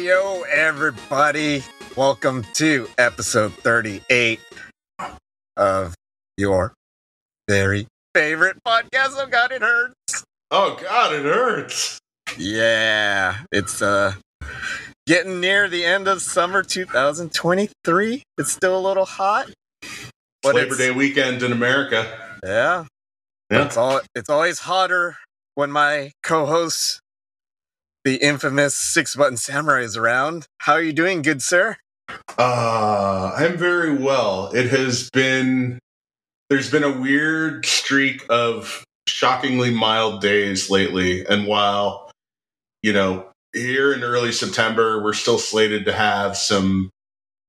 Yo, everybody. Welcome to episode 38 of your very favorite podcast. Oh, God, it hurts. Oh God, it hurts. Yeah, it's uh getting near the end of summer 2023. It's still a little hot. But Labor Day weekend in America. Yeah. Yeah. It's all it's always hotter when my co-host, the infamous Six Button Samurai, is around. How are you doing, good sir? Uh, I'm very well. It has been there's been a weird streak of shockingly mild days lately, and while you know here in early September we're still slated to have some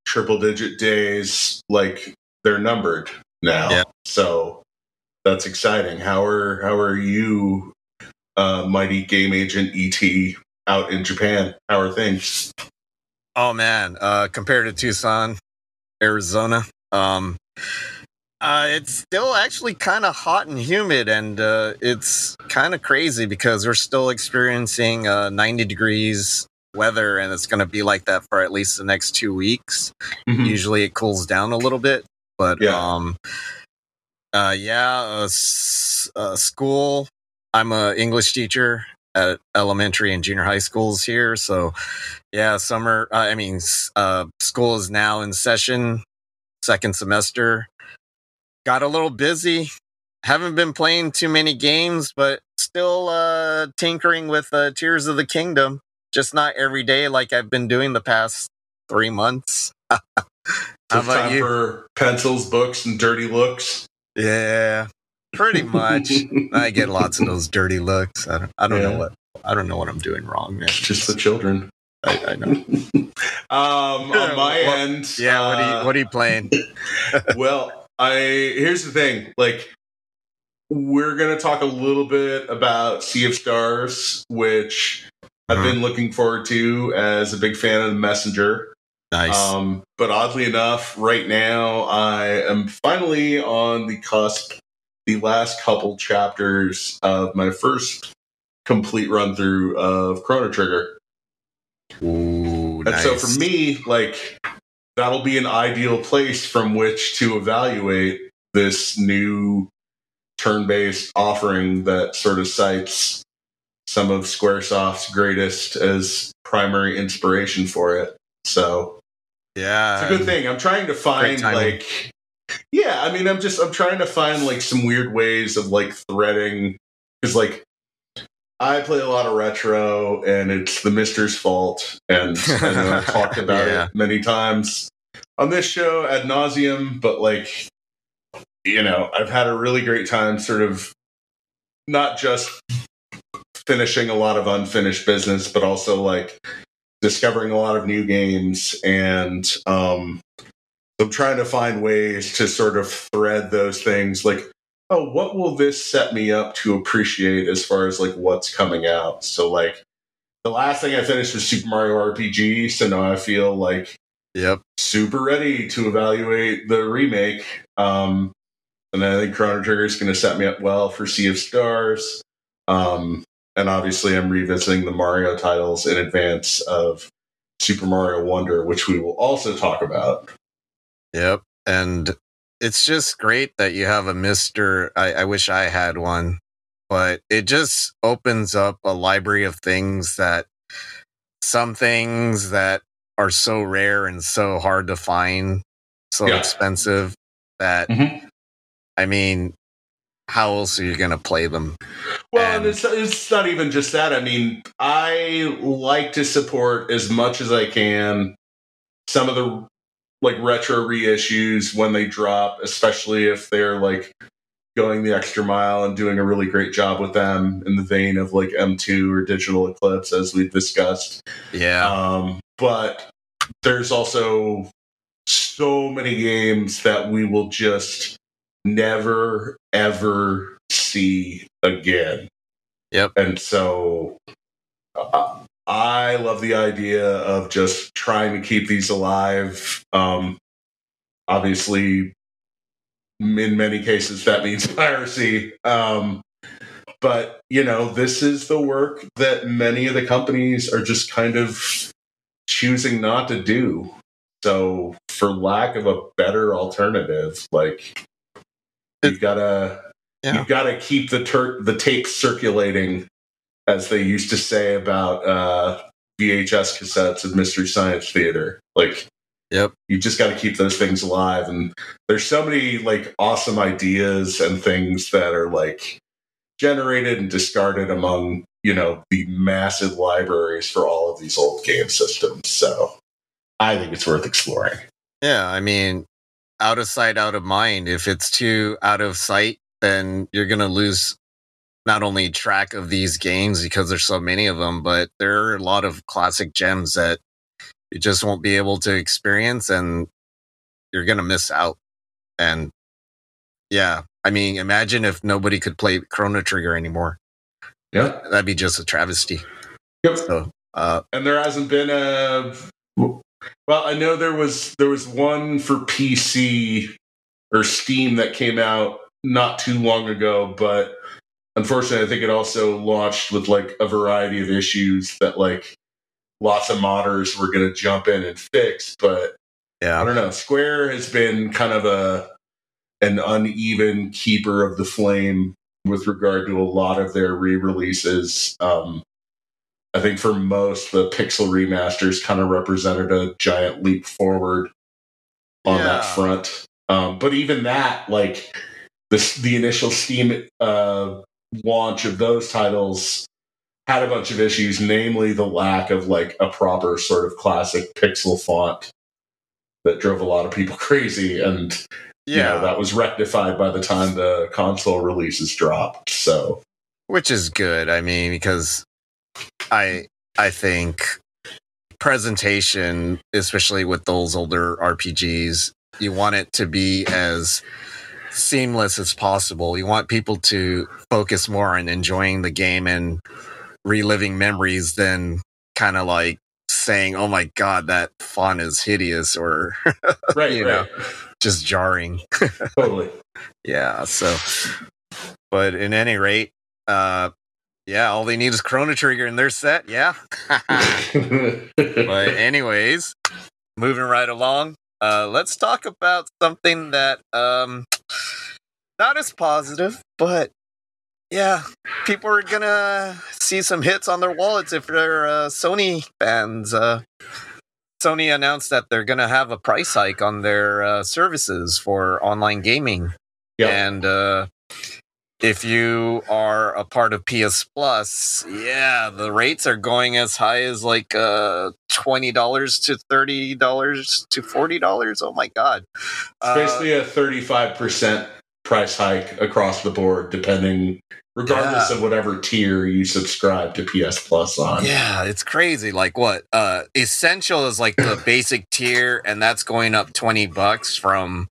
triple digit days, like they're numbered now. Yeah. So that's exciting. How are how are you, uh, mighty game agent ET out in Japan? How are things? Oh man, uh compared to Tucson, Arizona, um uh, it's still actually kind of hot and humid, and uh, it's kind of crazy because we're still experiencing uh, 90 degrees weather, and it's going to be like that for at least the next two weeks. usually it cools down a little bit but Yeah. um uh yeah uh, s- uh, school i'm a english teacher at elementary and junior high schools here. So yeah summer uh, i mean uh school is now in session second semester. Got a little busy. Haven't been playing too many games but still uh tinkering with uh, tears of the kingdom. Just not every day like i've been doing the past three months. How about time you? for pencils, books, and dirty looks. Yeah, pretty much. I get lots of those dirty looks. I don't. I don't Yeah. know what. I don't know what I'm doing wrong, man. Just the children. I, I know. Um, on my Well, end, Yeah. What are uh, you What are you playing? well, I here's the thing. Like, we're gonna talk a little bit about Sea of Stars, which I've Mhm. been looking forward to as a big fan of the Messenger. Nice. Um, but oddly enough, right now I am finally on the cusp, the last couple chapters of my first complete run through of Chrono Trigger. Ooh, And so for me, like that'll be an ideal place from which to evaluate this new turn-based offering that sort of cites some of Squaresoft's greatest as primary inspiration for it. So yeah, it's a good thing. I'm trying to find like yeah, I mean I'm just I'm trying to find like some weird ways of like threading cuz like I play a lot of retro and it's the MiSTer's fault and I know I've talked about Yeah. it many times on this show ad nauseum but like you know, I've had a really great time sort of not just finishing a lot of unfinished business but also like discovering a lot of new games and um I'm trying to find ways to sort of thread those things like oh what will this set me up to appreciate as far as like what's coming out so like the last thing I finished was Super Mario RPG so now I feel like Yep. super ready to evaluate the remake um and I think Chrono Trigger is going to set me up well for Sea of Stars um and obviously I'm revisiting the Mario titles in advance of Super Mario Wonder, which we will also talk about. Yep. And it's just great that you have a MiSTer. I, I wish I had one, but it just opens up a library of things that some things that are so rare and so hard to find, so Yeah. expensive that Mhm. I mean, how else are you going to play them? Well, And- and it's, it's not even just that. I mean, I like to support as much as I can some of the like retro reissues when they drop, especially if they're like going the extra mile and doing a really great job with them in the vein of like M2 or Digital Eclipse, as we've discussed. Yeah. Um, but there's also so many games that we will just never ever see again. Yep. And so uh, I love the idea of just trying to keep these alive. Um, obviously, in many cases, that means piracy. Um, but, you know, this is the work that many of the companies are just kind of choosing not to do. So, for lack of a better alternative, like you've got to Yeah. you've got to keep the tur- the tape circulating, as they used to say about uh, VHS cassettes of Mystery Science Theater. Like Yep. you just got to keep those things alive, and there's so many like awesome ideas and things that are like generated and discarded among you know the massive libraries for all of these old game systems. So I think it's worth exploring. Yeah, I mean, out of sight, out of mind. If it's too out of sight, then you're going to lose not only track of these games because there's so many of them, but there are a lot of classic gems that you just won't be able to experience and you're going to miss out. And yeah, I mean, imagine if nobody could play Chrono Trigger anymore. Yeah. That'd be just a travesty. Yep. So, uh, and there hasn't been a well i know there was there was one for pc or steam that came out not too long ago but unfortunately i think it also launched with like a variety of issues that like lots of modders were going to jump in and fix but i don't know square has been kind of a an uneven keeper of the flame with regard to a lot of their re-releases um I think for most, the pixel remasters kind of represented a giant leap forward on Yeah. that front. Um, but even that, like the the initial Steam uh, launch of those titles, had a bunch of issues, namely the lack of like a proper sort of classic pixel font that drove a lot of people crazy, and you Yeah. know, that was rectified by the time the console releases dropped. So which is good. I mean, because I I think presentation, especially with those older RPGs, you want it to be as seamless as possible. You want people to focus more on enjoying the game and reliving memories than kind of like saying, "Oh my god, that font is hideous," or right, You right, just jarring. totally. Yeah. So, but in any rate, uh, yeah, all they need is Chrono Trigger and they're set. Yeah. but anyways, moving right along. Uh, let's talk about something that um, not as positive, but yeah, people are gonna see some hits on their wallets if they're uh, Sony fans. Uh, Sony announced that they're gonna have a price hike on their uh, services for online gaming. Yeah. And uh, if you are a part of PS Plus, yeah, the rates are going as high as like uh, twenty dollars to thirty dollars to forty dollars. Oh my god! It's Uh, basically a 35% price hike across the board, depending, regardless Yeah. of whatever tier you subscribe to PS Plus on. yeah, it's crazy. Like what? Uh, Essential is like the basic tier, and that's going up twenty bucks from.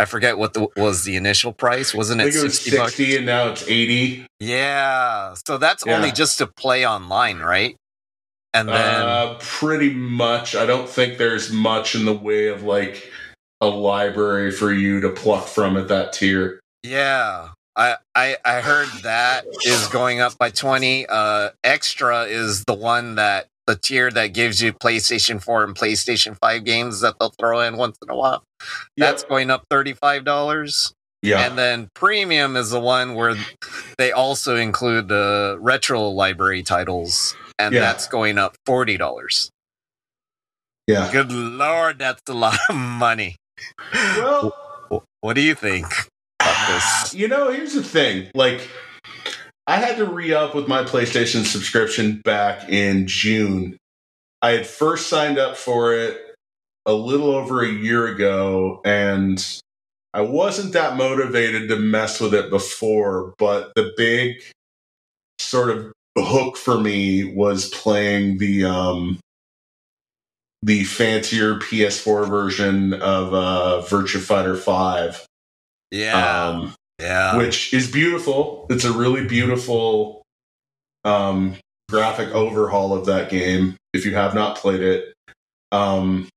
I forget what the, was the initial price. Wasn't I it think it was sixty bucks? and now it's 80. Yeah. So that's Yeah. only just to play online, right? And then Uh, pretty much. I don't think there's much in the way of like a library for you to pluck from at that tier. yeah. I, I I heard that is going up by 20. Uh extra is the one that the tier that gives you PlayStation 4 and PlayStation 5 games that they'll throw in once in a while. That's Yep. going up $35. yeah. And then premium is the one where they also include the retro library titles and Yeah. that's going up $40. yeah. Good lord, that's a lot of money. Well, What do you think about this? You know, here's the thing. Like, I had to re up with my PlayStation subscription back in June. I had first signed up for it a little over a year ago, and I wasn't that motivated to mess with it before. But the big sort of hook for me was playing the um, the fancier PS4 version of uh, Virtua Fighter Five. Yeah, Um, yeah, which is beautiful. It's a really beautiful um, graphic overhaul of that game. If you have not played it, um,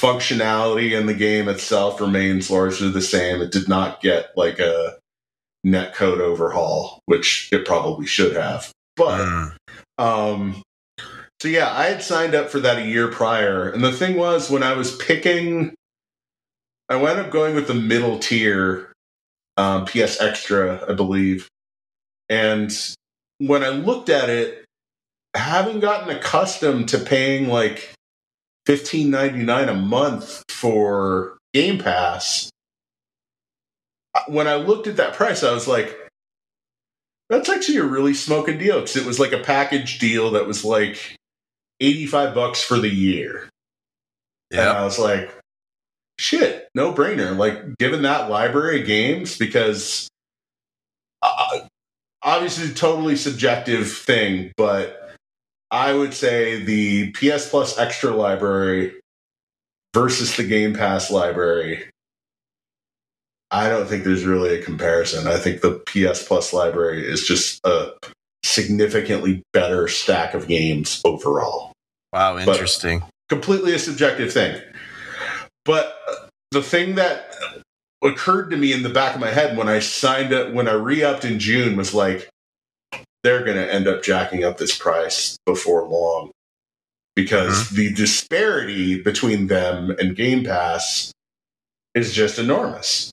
functionality in the game itself remains largely the same. It did not get like a netcode overhaul, which it probably should have. But Mm, um, so So yeah, I had signed up for that a year prior, and the thing was when I was picking, I wound up going with the middle tier, um, PS Extra, I believe, and when I looked at it, having gotten accustomed to paying like fifteen ninety nine a month for Game Pass, when I looked at that price, I was like, that's actually a really smoking deal because it was like a package deal that was like 85 bucks for the year. And I was like, shit, no brainer. Like, given that library of games, because uh, obviously, totally subjective thing, but I would say the PS Plus Extra library versus the Game Pass library. I don't think there's really a comparison. I think the PS Plus library is just a significantly better stack of games overall. Wow, interesting. But completely a subjective thing. But the thing that occurred to me in the back of my head when I signed up, when I re upped in June, was like, they're going to end up jacking up this price before long because mm-hmm. the disparity between them and Game Pass is just enormous.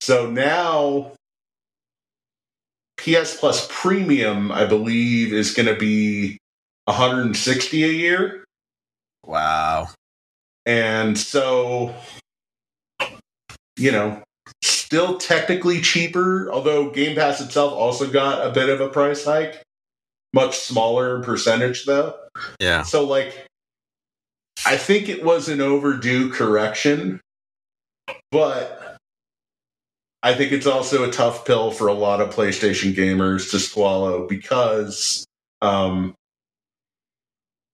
So now PS Plus Premium, I believe, is going to be 160 a year. Wow. And so, you know, still technically cheaper, although Game Pass itself also got a bit of a price hike. Much smaller percentage, though. Yeah. So, like, I think it was an overdue correction, but I think it's also a tough pill for a lot of PlayStation gamers to swallow because um,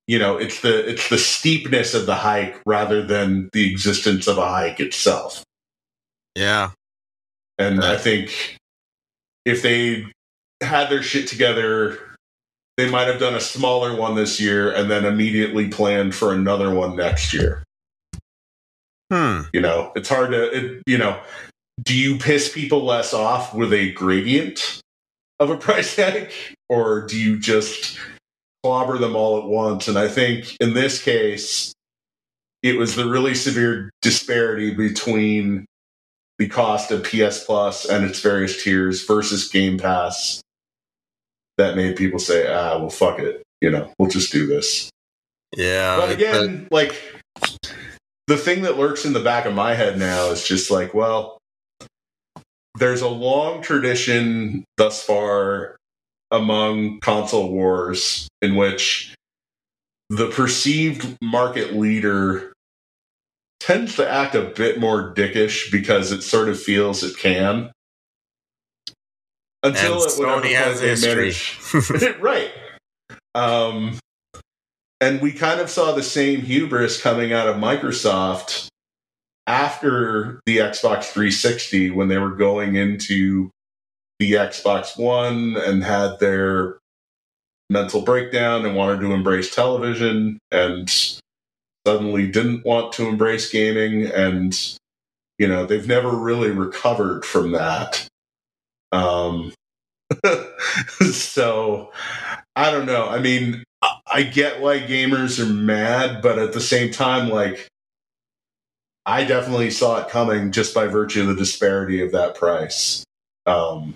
you know it's the it's the steepness of the hike rather than the existence of a hike itself yeah and i think if they had their shit together they might have done a smaller one this year and then immediately planned for another one next year. Hmm. You know it's hard to it, you know do you piss people less off with a gradient of a price tag or do you just clobber them all at once. And I think in this case, it was the really severe disparity between the cost of PS Plus and its various tiers versus Game Pass that made people say, ah, well, fuck it. You know, we'll just do this. Yeah. But again, like, the thing that lurks in the back of my head now is just like, well, there's a long tradition thus far among console wars in which the perceived market leader tends to act a bit more dickish because it sort of feels it can. Until and Sony has history. Manage, right. Um, and we kind of saw the same hubris coming out of Microsoft after the Xbox 360 when they were going into the Xbox One and had their mental breakdown and wanted to embrace television and suddenly didn't want to embrace gaming and you know they've never really recovered from that um so i don't know i mean i get why gamers are mad but at the same time like i definitely saw it coming just by virtue of the disparity of that price um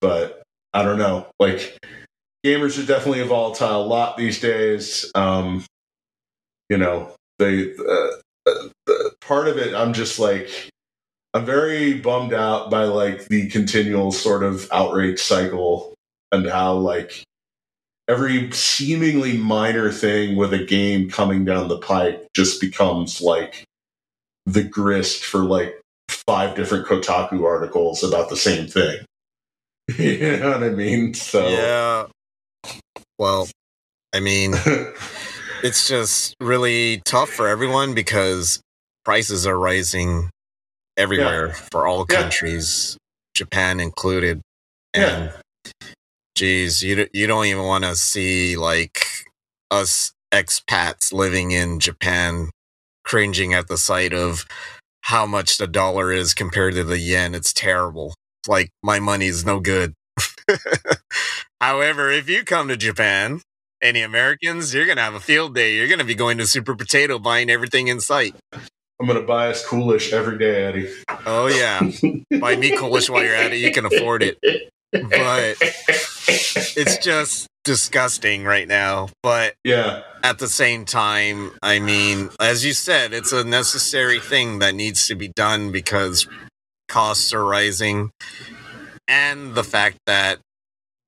but I don't know. Like gamers are definitely a volatile lot these days. Um, you know, they uh, uh, part of it. I'm just like I'm very bummed out by like the continual sort of outrage cycle and how like every seemingly minor thing with a game coming down the pike just becomes like the grist for like five different Kotaku articles about the same thing. you know what I mean? So yeah. Well, I mean, it's just really tough for everyone because prices are rising everywhere yeah. for all countries, yeah. Japan included. And yeah. geez, you you don't even want to see like us expats living in Japan cringing at the sight of how much the dollar is compared to the yen. It's terrible like my money's no good. However, if you come to Japan Any Americans? You're gonna have a field day. You're gonna be going to Super Potato, buying everything in sight. I'm gonna buy us Coolish every day, Eddie. Oh yeah, buy me Coolish while you're at it. You can afford it, but it's just disgusting right now. But yeah, at the same time, I mean, as you said, it's a necessary thing that needs to be done because costs are rising, and the fact that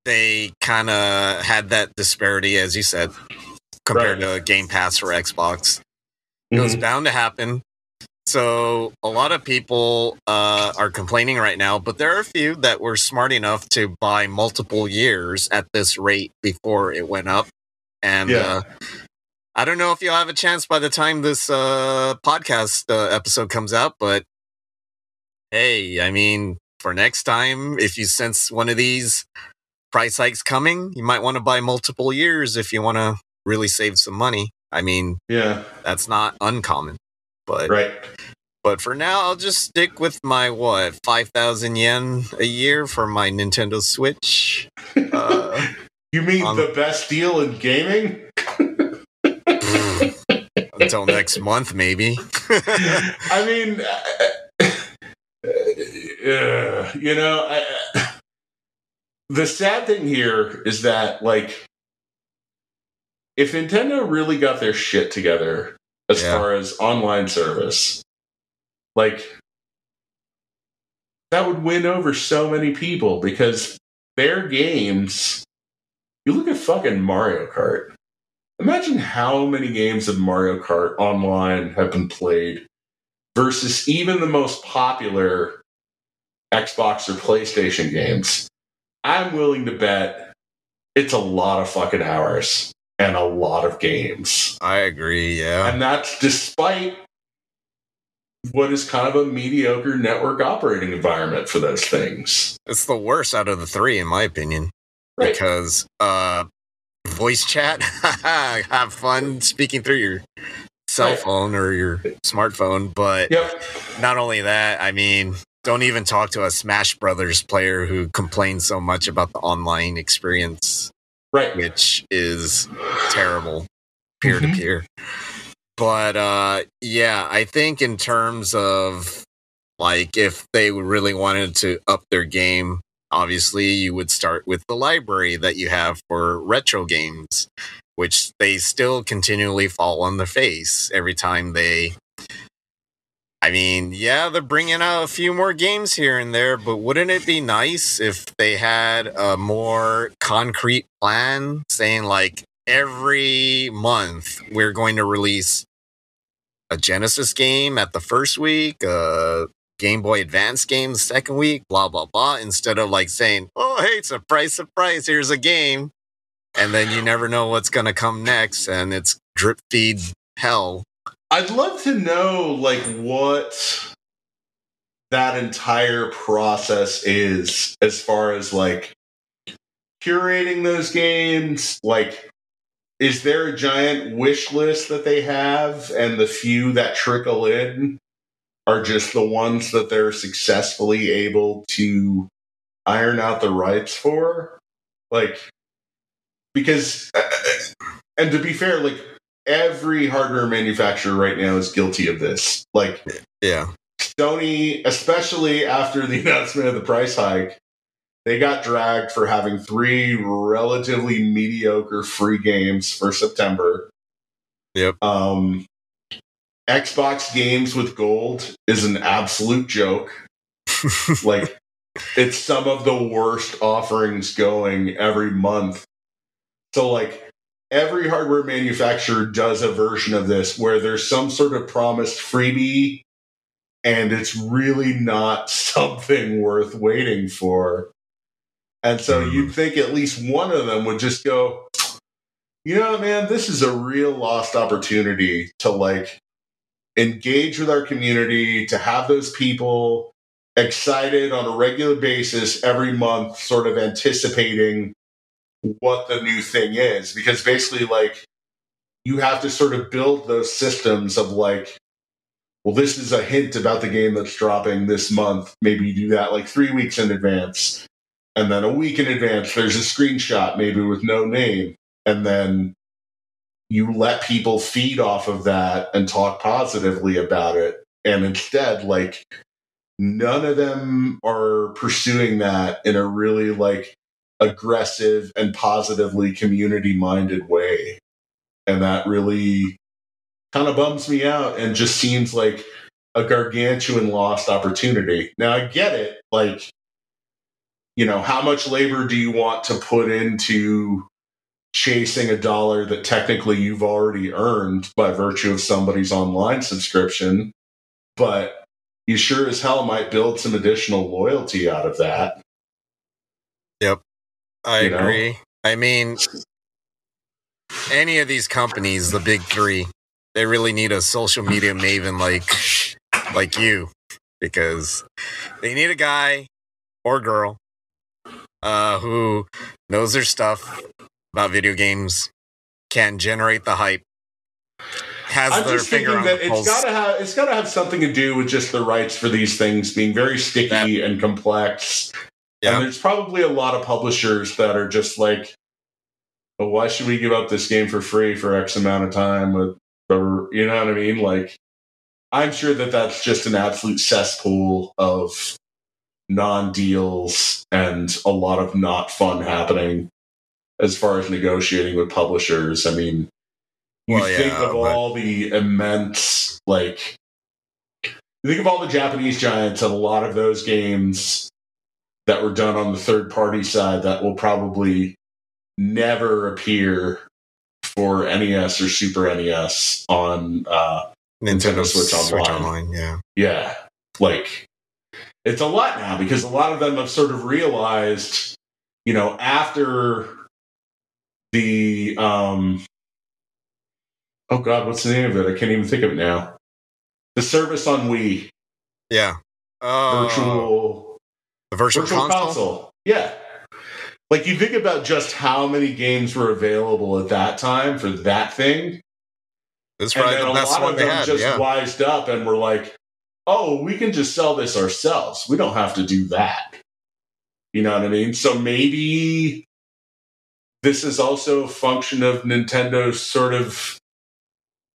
they kind of had that disparity, as you said, compared right. to Game Pass for Xbox. It was mm-hmm. bound to happen. So a lot of people uh, are complaining right now, but there are a few that were smart enough to buy multiple years at this rate before it went up. And yeah. uh, I don't know if you'll have a chance by the time this uh, podcast uh, episode comes out, but hey, I mean, for next time, if you sense one of these price hikes coming, you might want to buy multiple years if you want to really save some money. I mean, yeah, that's not uncommon. But right. But for now, I'll just stick with my what five thousand yen a year for my Nintendo Switch. Uh, you mean um, the best deal in gaming? until next month, maybe. I mean, uh, uh, you know, I, the sad thing here is that, like, if Nintendo really got their shit together as yeah. far as online service. Like that would win over so many people because their games. You look at fucking Mario Kart. Imagine how many games of Mario Kart online have been played versus even the most popular Xbox or PlayStation games. I'm willing to bet it's a lot of fucking hours and a lot of games. I agree, yeah. And that's despite what is kind of a mediocre network operating environment for those things. It's the worst out of the three, in my opinion. Right. Because uh, voice chat, have fun speaking through your cell phone or your smartphone. But yep. not only that, I mean, don't even talk to a Smash Brothers player who complains so much about the online experience right. which is terrible peer to peer. But uh yeah i think in terms of like if they really wanted to up their game obviously you would start with the library that you have for retro games which they still continually fall on the face every time they I mean, yeah, they're bringing out a few more games here and there, but wouldn't it be nice if they had a more concrete plan saying, like, every month we're going to release a Genesis game at the first week, a Game Boy Advance game the second week, blah, blah, blah, instead of like saying, oh, hey, surprise, surprise, here's a game. And then you never know what's going to come next, and it's drip feed hell I'd love to know like what that entire process is as far as like curating those games. Like is there a giant wish list that they have and the few that trickle in are just the ones that they're successfully able to iron out the rights for? Like because uh, uh, and to be fair like every hardware manufacturer right now is guilty of this. Like, yeah, Sony, especially after the announcement of the price hike, they got dragged for having three relatively mediocre free games for September. Yep. Um, Xbox games with gold is an absolute joke. like, it's some of the worst offerings going every month. So, like, every hardware manufacturer does a version of this where there's some sort of promised freebie and it's really not something worth waiting for. And so mm. you'd think at least one of them would just go, you know, man, this is a real lost opportunity to like engage with our community, to have those people excited on a regular basis every month, sort of anticipating what the new thing is because basically like you have to sort of build those systems of like well this is a hint about the game that's dropping this month. Maybe you do that like 3 weeks in advance and then a week in advance there's a screenshot maybe with no name and then you let people feed off of that and talk positively about it and instead like none of them are pursuing that in a really like aggressive and positively community minded way and that really kind of bums me out and just seems like a gargantuan lost opportunity now i get it like you know how much labor do you want to put into chasing a dollar that technically you've already earned by virtue of somebody's online subscription but you sure as hell might build some additional loyalty out of that. Yep. I You know? agree. I mean, any of these companies, the big three, they really need a social media maven like like you because they need a guy or girl uh, who knows their stuff about video games, can generate the hype, has I'm their just finger thinking that the it's pulse. got to have it's got to have something to do with just the rights for these things being very sticky and complex. Yeah. And there's probably a lot of publishers that are just like, "Well, why should we give up this game for free for X amount of time?" With the, you know what I mean? Like, I'm sure that that's just an absolute cesspool of non-deals and a lot of not fun happening as far as negotiating with publishers. I mean, you Well, think yeah, of but- all the immense like you think of all the Japanese giants and a lot of those games that were done on the third party side that will probably never appear for NES or Super NES on uh Nintendo Switch Online. Yeah. yeah, like it's a lot now because a lot of them have sort of realized, you know, after the um oh god, what's the name of it? I can't even think of it now. The service on Wii, Yeah. Oh, virtual the virtual, virtual console? console. Yeah. Like you think about just how many games were available at that time for that thing, It's and then the best lot one of they them had. just Yeah. wised up and were like, "Oh, we can just sell this ourselves. We don't have to do that." You know what I mean? So maybe this is also a function of Nintendo's sort of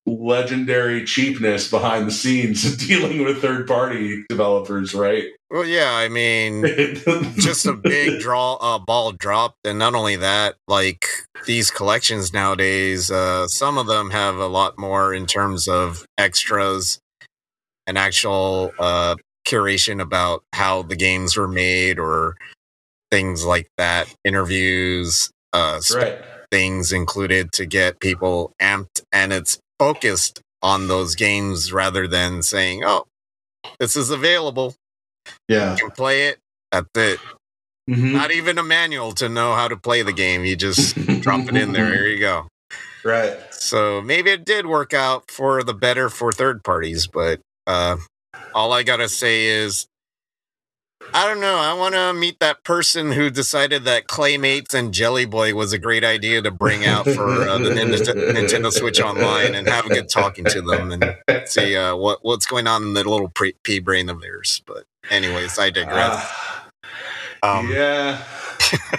legendary cheapness behind the scenes dealing with third-party developers, right? Well, yeah. I mean, just a big draw uh, ball dropped and not only that like these collections nowadays uh some of them have a lot more in terms of extras and actual uh curation about how the games were made or things like that interviews uh right. things included to get people amped and it's focused on those games rather than saying oh this is available Yeah. you can play it that's it Mhm. not even a manual to know how to play the game. You just drop it in there. Here you go. Right. So maybe it did work out for the better for third parties, but uh, all I gotta say is, I don't know. I want to meet that person who decided that Claymates and Jelly Boy was a great idea to bring out for uh, the Nintendo, Nintendo Switch Online and have a good talking to them and see uh, what what's going on in the little pre- pea brain of theirs. But anyways, I digress. Ah, Um, yeah.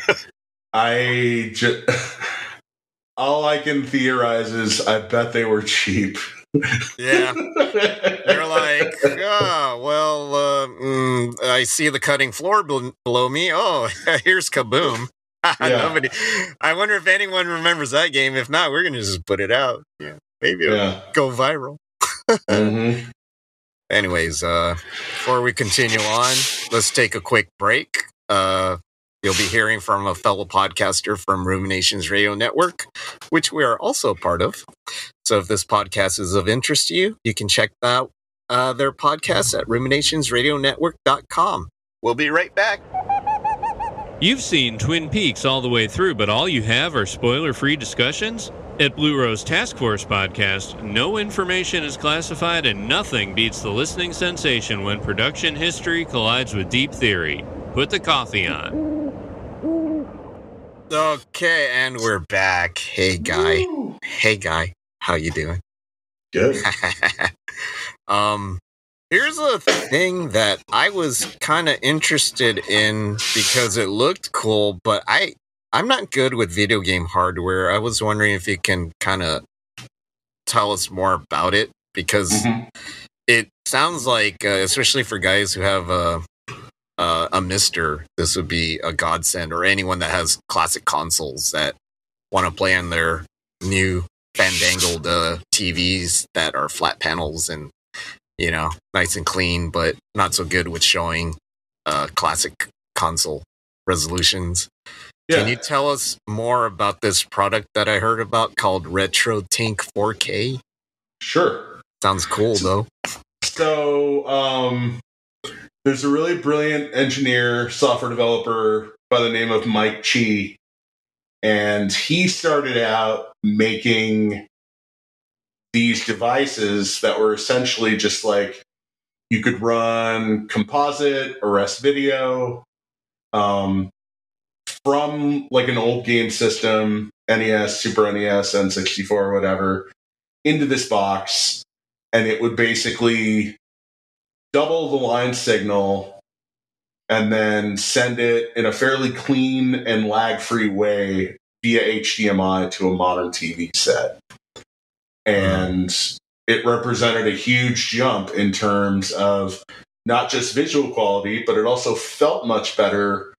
I just all I can theorize is I bet they were cheap. Yeah. They're like, oh, well, uh, mm, I see the cutting floor below me. Oh, here's Kaboom. Yeah. Nobody. I wonder if anyone remembers that game. If not, we're gonna just put it out. Yeah, maybe it'll yeah. go viral. Mhm. Anyways, uh, before we continue on, let's take a quick break. Uh, you'll be hearing from a fellow podcaster from Ruminations Radio Network, which we are also part of. So if this podcast is of interest to you, you can check out uh, their podcast at ruminationsradionetwork.com. We'll be right back. You've seen Twin Peaks all the way through, but all you have are spoiler free discussions? At Blue Rose Task Force Podcast, no information is classified and nothing beats the listening sensation when production history collides with deep theory. Put the coffee on. Okay, and we're back. Hey, guy. Woo. Hey, guy. How you doing? Good. um, here's a thing that I was kind of interested in because it looked cool, but I I'm not good with video game hardware. I was wondering if you can kind of tell us more about it because Mhm. it sounds like, uh, especially for guys who have a uh, a MiSTer, this would be a godsend, or anyone that has classic consoles that want to play on their new fandangled uh, TVs that are flat panels and you know nice and clean, but not so good with showing uh, classic console resolutions. Yeah. Can you tell us more about this product that I heard about called RetroTink 4K? Sure. Sounds cool though. So, um, there's a really brilliant engineer, software developer by the name of Mike Chi, and he started out making these devices that were essentially just like you could run composite, arrest video, um, from like an old game system, NES, Super NES, N64, whatever, into this box, and it would basically double the line signal and then send it in a fairly clean and lag free way via HDMI to a modern TV set. And it represented a huge jump in terms of not just visual quality, but it also felt much better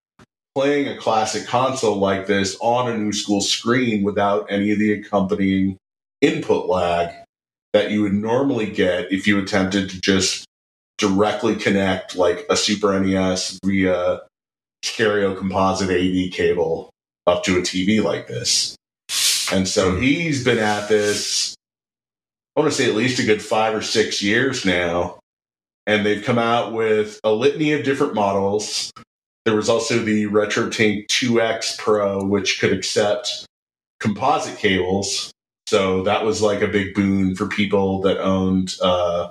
playing a classic console like this on a new school screen without any of the accompanying input lag that you would normally get if you attempted to just directly connect like a Super NES via stereo composite AV cable up to a TV like this. And so Hmm. he's been at this, I want to say at least a good five or six years now. And they've come out with a litany of different models. There was also the RetroTink 2X Pro, which could accept composite cables. So that was like a big boon for people that owned uh,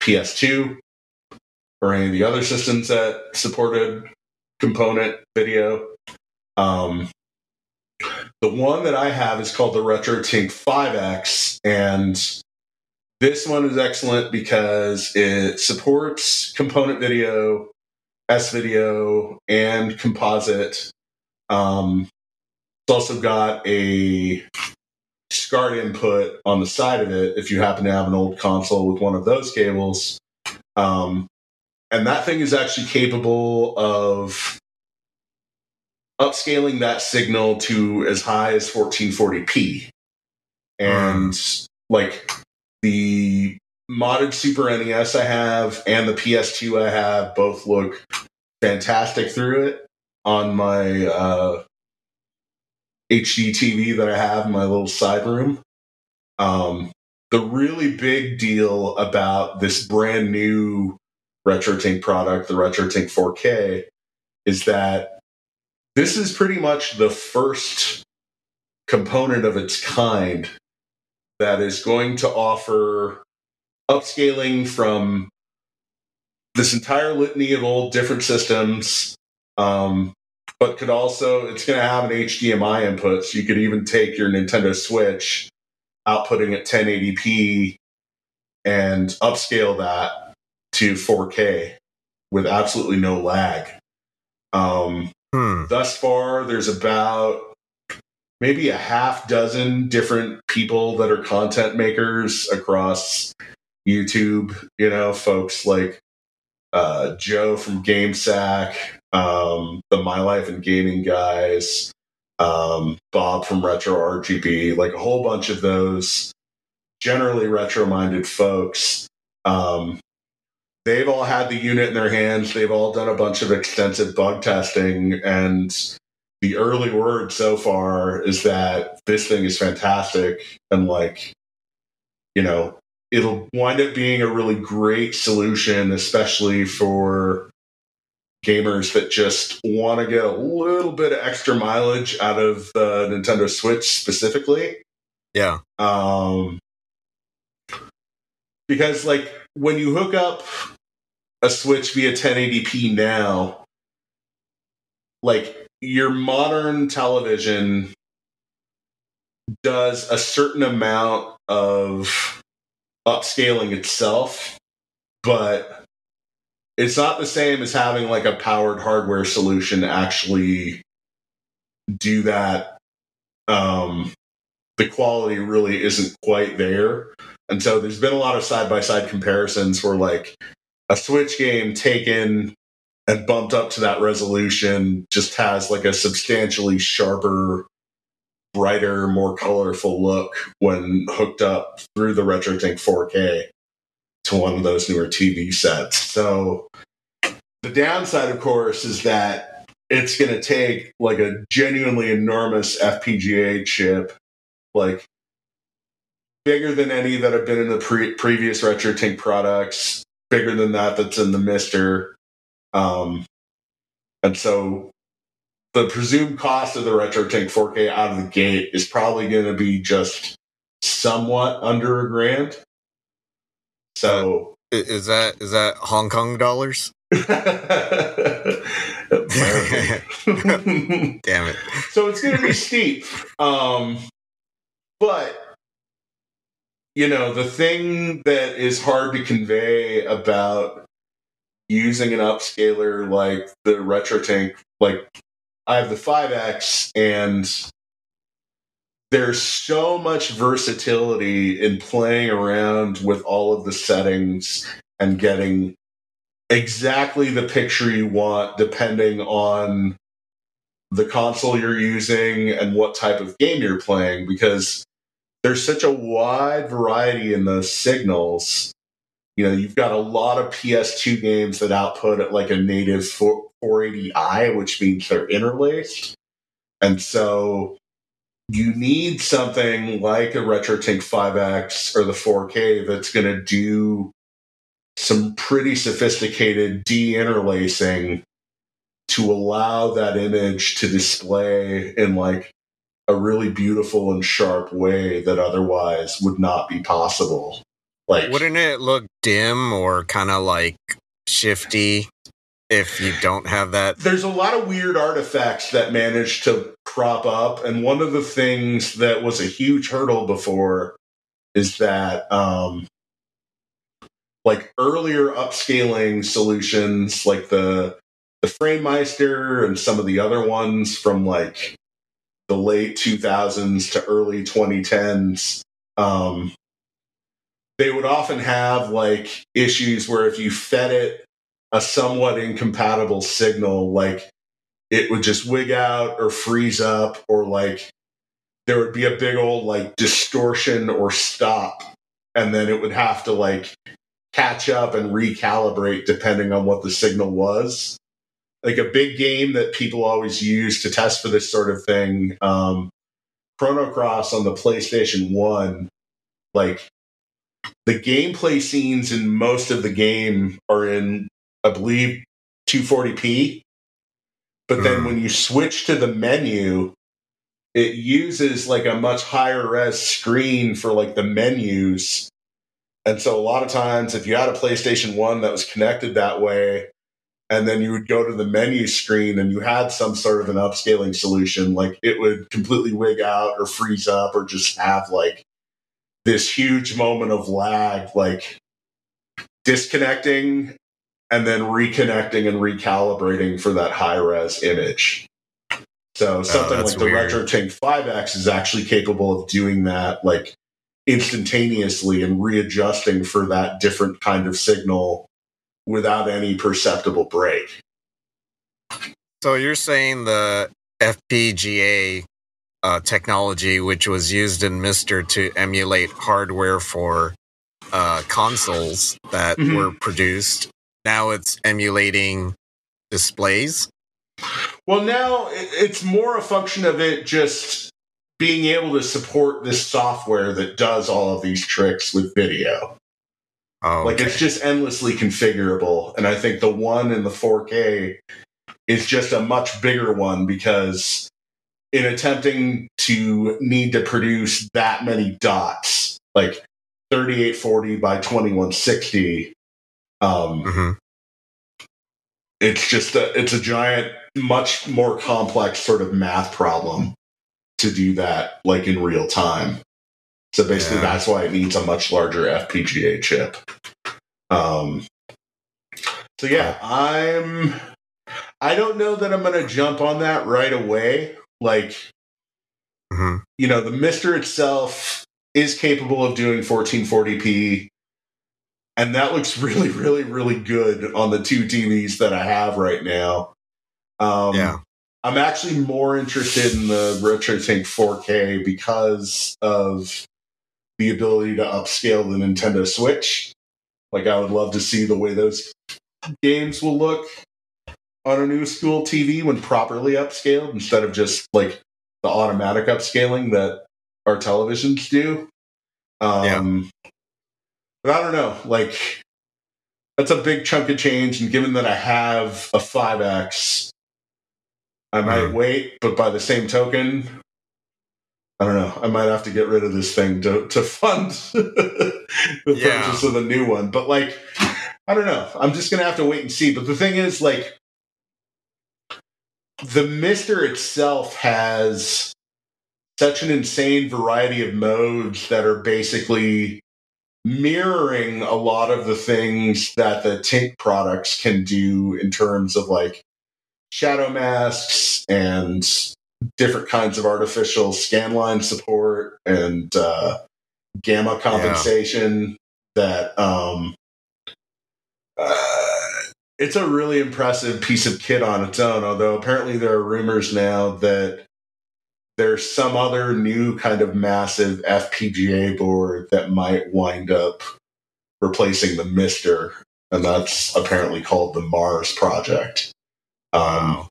PS2 or any of the other systems that supported component video. Um, the one that I have is called the RetroTink 5X, and this one is excellent because it supports component video, S video, and composite. Um, it's also got a SCART input on the side of it if you happen to have an old console with one of those cables. Um, and that thing is actually capable of upscaling that signal to as high as 1440p. And like the modded Super NES I have and the PS2 I have both look fantastic through it on my uh, HD TV that I have in my little side room. Um, the really big deal about this brand new RetroTink product, the RetroTink 4K, is that this is pretty much the first component of its kind that is going to offer upscaling from this entire litany of old different systems um, but could also it's going to have an hdmi input so you could even take your nintendo switch outputting at 1080p and upscale that to 4k with absolutely no lag um, Hmm. thus far there's about maybe a half dozen different people that are content makers across youtube you know folks like uh, joe from Game Sack um, the My Life in Gaming guys um, bob from retro rgb like a whole bunch of those generally retro minded folks um, they've all had the unit in their hands. They've all done a bunch of extensive bug testing, and the early word so far is that this thing is fantastic and like, you know, it'll wind up being a really great solution, especially for gamers that just want to get a little bit of extra mileage out of the Nintendo Switch specifically. Yeah. Um, because like when you hook up a Switch via 1080p now, like your modern television does a certain amount of upscaling itself, but it's not the same as having like a powered hardware solution actually do that, um, the quality really isn't quite there. And so there's been a lot of side by side comparisons where like a Switch game taken and bumped up to that resolution just has like a substantially sharper, brighter, more colorful look when hooked up through the RetroTink 4K to one of those newer TV sets. So the downside, of course, is that it's going to take like a genuinely enormous FPGA chip, like bigger than any that have been in the pre- previous RetroTink products, bigger than that that's in the MiSTer. Um, and so the presumed cost of the RetroTink 4K out of the gate is probably going to be just somewhat under a grand. So is that is that Hong Kong dollars? Damn it. So it's going to be steep. Um, but, you know, the thing that is hard to convey about using an upscaler like the RetroTink, like I have the 5X, and there's so much versatility in playing around with all of the settings and getting exactly the picture you want depending on the console you're using and what type of game you're playing because there's such a wide variety in the signals. You know, you've got a lot of PS2 games that output at like a native 480i, which means they're interlaced. And so you need something like a RetroTink 5X or the 4K that's going to do some pretty sophisticated de-interlacing to allow that image to display in like a really beautiful and sharp way that otherwise would not be possible. Like wouldn't it look dim or kind of like shifty if you don't have that? There's a lot of weird artifacts that manage to crop up and one of the things that was a huge hurdle before is that um like earlier upscaling solutions like the the FrameMeister and some of the other ones from like the late 2000s to early 2010s um, they would often have like issues where if you fed it a somewhat incompatible signal like it would just wig out or freeze up or like there would be a big old like distortion or stop and then it would have to like catch up and recalibrate depending on what the signal was. Like a big game that people always use to test for this sort of thing, um, Chrono Cross on the PlayStation 1, like the gameplay scenes in most of the game are in, I believe, 240p. But then mm. when you switch to the menu, it uses like a much higher res screen for like the menus and so a lot of times, if you had a PlayStation 1 that was connected that way, and then you would go to the menu screen and you had some sort of an upscaling solution, like it would completely wig out or freeze up or just have like this huge moment of lag, like disconnecting and then reconnecting and recalibrating for that high res image. So oh, something oh, like the weird. RetroTink 5X is actually capable of doing that, like instantaneously and readjusting for that different kind of signal without any perceptible break. So you're saying the FPGA uh, technology, which was used in MiSTer to emulate hardware for uh, consoles that mm-hmm. were produced, now it's emulating displays. Well, now it's more a function of it just being able to support this software that does all of these tricks with video. Oh, okay. Like it's just endlessly configurable. And I think the one in the 4K is just a much bigger one because in attempting to need to produce that many dots, like 3840 by 2160, um, mm-hmm. it's just a, it's a giant, much more complex sort of math problem to do that like in real time. So basically, yeah. that's why it needs a much larger FPGA chip. Um, so yeah, I'm. I don't know that I'm going to jump on that right away. Like, Mhm. you know, the MiSTer itself is capable of doing 1440p, and that looks really, really, really good on the two TVs that I have right now. Um, Yeah. I'm actually more interested in the RetroTink 4K because of the ability to upscale the Nintendo Switch. Like, I would love to see the way those games will look on a new school TV when properly upscaled instead of just like the automatic upscaling that our televisions do. Um, But I don't know. Like, that's a big chunk of change. And given that I have a 5X, I might Mm. wait. But by the same token, I don't know. I might have to get rid of this thing to, to fund the Yeah. purchase of the new one. But like, I don't know. I'm just gonna have to wait and see. But the thing is, like, the MiSTer itself has such an insane variety of modes that are basically mirroring a lot of the things that the Tink products can do in terms of like shadow masks and different kinds of artificial scanline support and uh, gamma compensation that um, uh, it's a really impressive piece of kit on its own although apparently there are rumors now that there's some other new kind of massive FPGA board that might wind up replacing the MiSTer, and that's apparently called the Mars project. Um, Wow.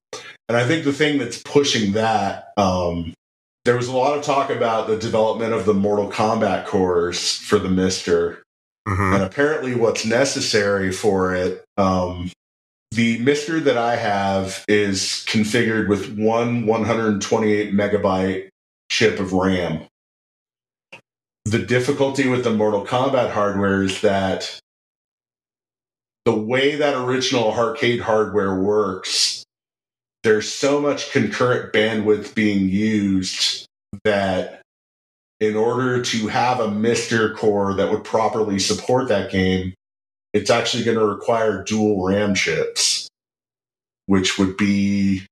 And I think the thing that's pushing that, um, there was a lot of talk about the development of the Mortal Kombat cores for the MiSTer, Mhm. and apparently what's necessary for it um, the MiSTer that i have is configured with one 128 megabyte chip of ram the difficulty with the mortal kombat hardware is that the way that original arcade hardware works there's so much concurrent bandwidth being used that in order to have a MiSTer core that would properly support that game, it's actually going to require dual RAM chips, which would be,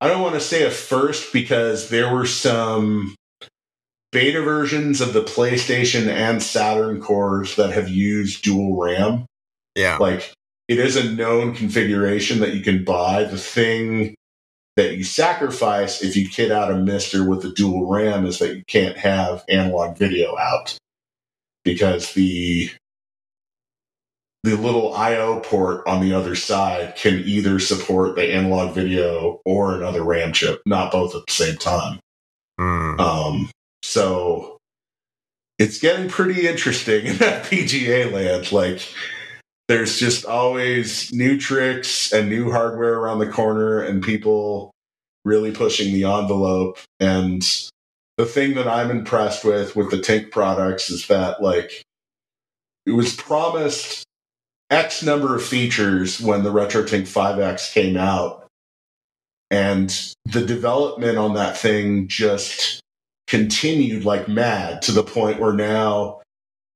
I don't want to say a first because there were some beta versions of the PlayStation and Saturn cores that have used dual RAM. Yeah. Like, it is a known configuration that you can buy. The thing that you sacrifice if you kit out a MiSTer with a dual RAM is that you can't have analog video out because the the little I/O port on the other side can either support the analog video or another RAM chip, not both at the same time. Mm. Um, so it's getting pretty interesting in that PGA land. Like, there's just always new tricks and new hardware around the corner, and people really pushing the envelope. And the thing that I'm impressed with with the Tink products is that, like, it was promised X number of features when the Retro RetroTink 5X came out. And the development on that thing just continued like mad to the point where now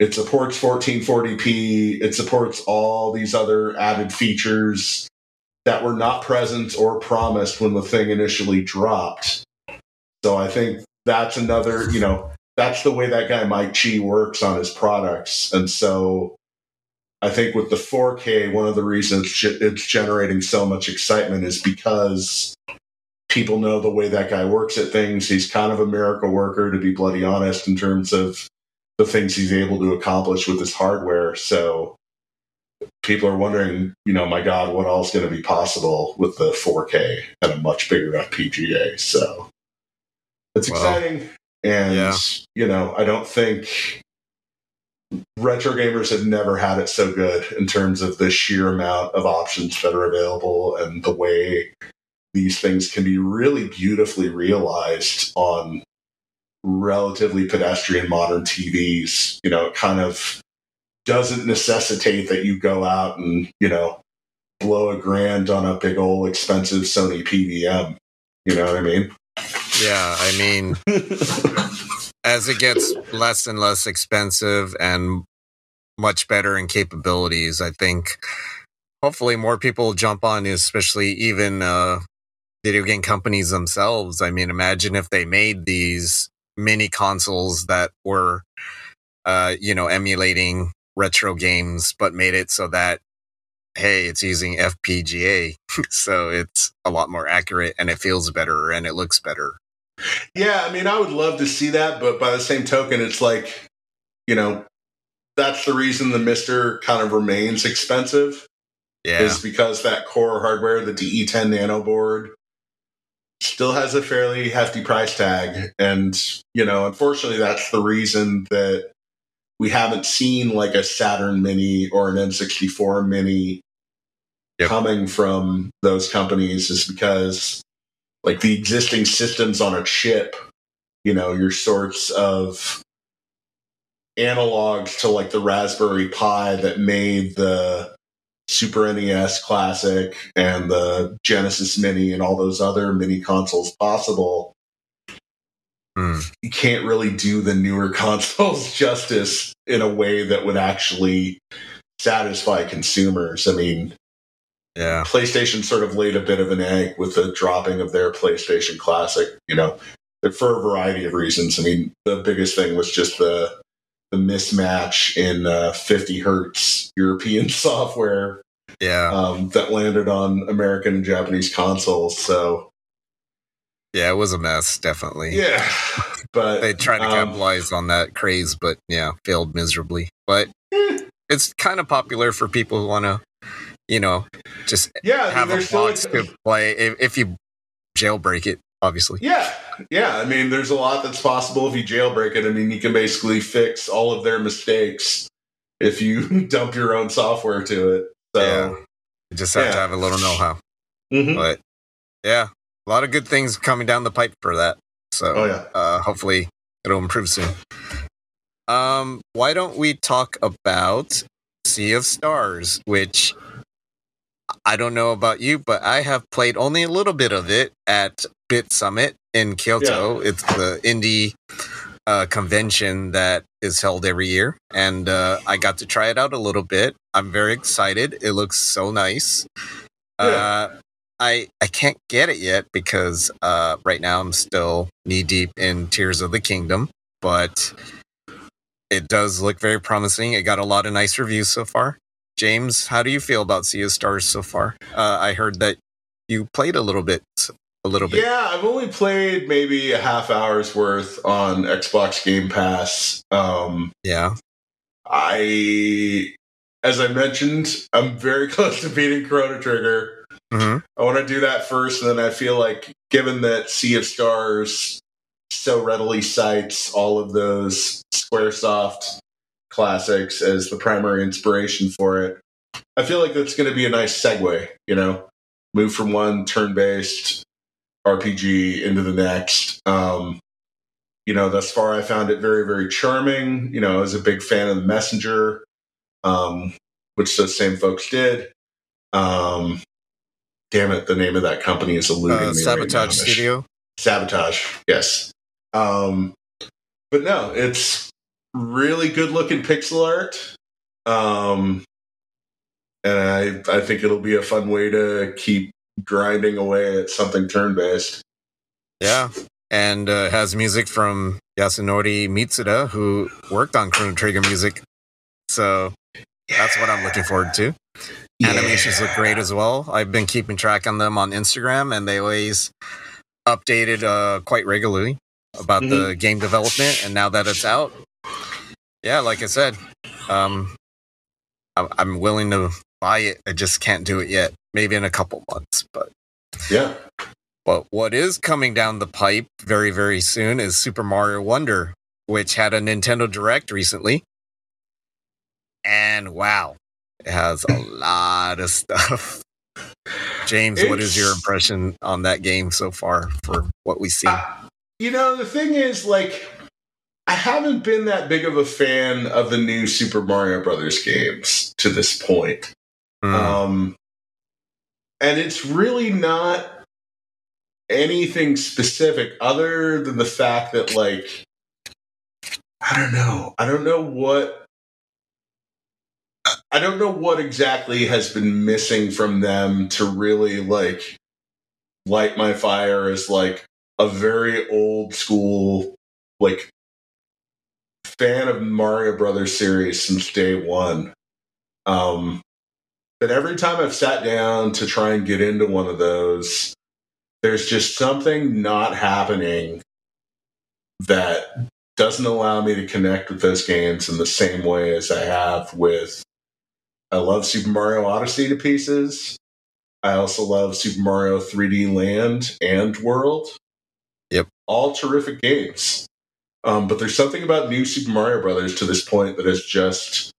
it supports 1440p, it supports all these other added features that were not present or promised when the thing initially dropped. So I think that's another, you know, that's the way that guy Mike Chi works on his products. And so I think with the 4K, one of the reasons it's generating so much excitement is because people know the way that guy works at things. He's kind of a miracle worker, to be bloody honest, in terms of the things he's able to accomplish with this hardware. So people are wondering, you know, my God, what else going to be possible with the 4K and a much bigger FPGA? So it's Well, exciting. And, yeah. you know, I don't think retro gamers have never had it so good in terms of the sheer amount of options that are available and the way these things can be really beautifully realized on relatively pedestrian modern TVs. You know, it kind of doesn't necessitate that you go out and, you know, blow a grand on a big old expensive Sony PVM. You know what I mean? Yeah. I mean, as it gets less and less expensive and much better in capabilities, I think hopefully more people jump on, especially even uh, video game companies themselves. I mean, imagine if they made these mini consoles that were, uh, you know, emulating retro games, but made it so that, hey, it's using FPGA. so it's a lot more accurate and it feels better and it looks better. Yeah, I mean, I would love to see that, but by the same token, it's like, you know, that's the reason the MiSTer kind of remains expensive. Yeah. Is because that core hardware, the DE10 Nano board, still has a fairly hefty price tag. And, you know, unfortunately, that's the reason that we haven't seen like a Saturn Mini or an N64 Mini Yep. coming from those companies, is because like the existing systems on a chip, you know, your sorts of analogs to like the Raspberry Pi that made the Super NES Classic and the Genesis Mini and all those other mini consoles possible. Hmm. You can't really do the newer consoles justice in a way that would actually satisfy consumers. I mean, Yeah. PlayStation sort of laid a bit of an egg with the dropping of their PlayStation Classic, you know, for a variety of reasons. I mean, the biggest thing was just the the mismatch in uh, 50 hertz European software Yeah. um, that landed on American and Japanese consoles. So Yeah. It was a mess, definitely. yeah, but They tried to um, capitalize on that craze, but yeah, failed miserably. But eh, it's kind of popular for people who want to, you know, just yeah, I mean, have a box to play if, if you jailbreak it, obviously. Yeah, yeah. I mean, there's a lot that's possible if you jailbreak it. I mean, you can basically fix all of their mistakes if you dump your own software to it. So, Yeah. You just have to have a little know-how. Mhm. But yeah, a lot of good things coming down the pipe for that. So oh yeah, uh, hopefully it'll improve soon. Um, why don't we talk about Sea of Stars, which I don't know about you, but I have played only a little bit of it at BitSummit in Kyoto. It's the indie uh, convention that is held every year, and uh, I got to try it out a little bit. I'm very excited. It looks so nice. Uh, I I can't get it yet because uh, right now I'm still knee deep in Tears of the Kingdom, but it does look very promising. It got a lot of nice reviews so far. James, how do you feel about Sea of Stars so far? Uh, I heard that you played a little bit, a little bit. yeah. I've only played maybe a half hour's worth on Xbox Game Pass. Um, Yeah. I, as I mentioned, I'm very close to beating Chrono Trigger. hmm I want to do that first, and then I feel like, given that Sea of Stars so readily cites all of those SquareSoft classics as the primary inspiration for it, I feel like that's going to be a nice segue. You know, move from one turn-based RPG into the next. Um, you know, thus far I found it very, very charming. You know, I was a big fan of the Messenger, um, which those same folks did. Um, damn it, the name of that company is eluding Uh, me. right Sabotage now. Studio. Sabotage, yes. Um, but no, it's really good looking pixel art. Um, and I, I think it'll be a fun way to keep grinding away at something turn based. Yeah. And uh, has music from Yasunori Mitsuda, who worked on Chrono Trigger music. So that's what I'm looking forward to. Animations look great as well. I've been keeping track on them on Instagram, and they always updated uh, quite regularly about the game development. And now that it's out, yeah, like I said, um, I'm, I'm willing to buy it. I just can't do it yet. Maybe in a couple months, but Yeah. but what is coming down the pipe very, very soon is Super Mario Wonder, which had a Nintendo Direct recently. And wow, it has a lot of stuff. James, what is your impression on that game so far for what we see? Uh, you know, the thing is, like, I haven't been that big of a fan of the new Super Mario Brothers games to this point. Hmm. Um, and it's really not anything specific other than the fact that, like, I don't know. I don't know what. I don't know what exactly has been missing from them to really like light my fire as like a very old school like fan of Mario Brothers series since day one. Um, but every time I've sat down to try and get into one of those, there's just something not happening that doesn't allow me to connect with those games in the same way as I have with. I love Super Mario Odyssey to pieces. I also love Super Mario 3D Land and World. Yep. All terrific games. Um, but there's something about new Super Mario Brothers to this point that has just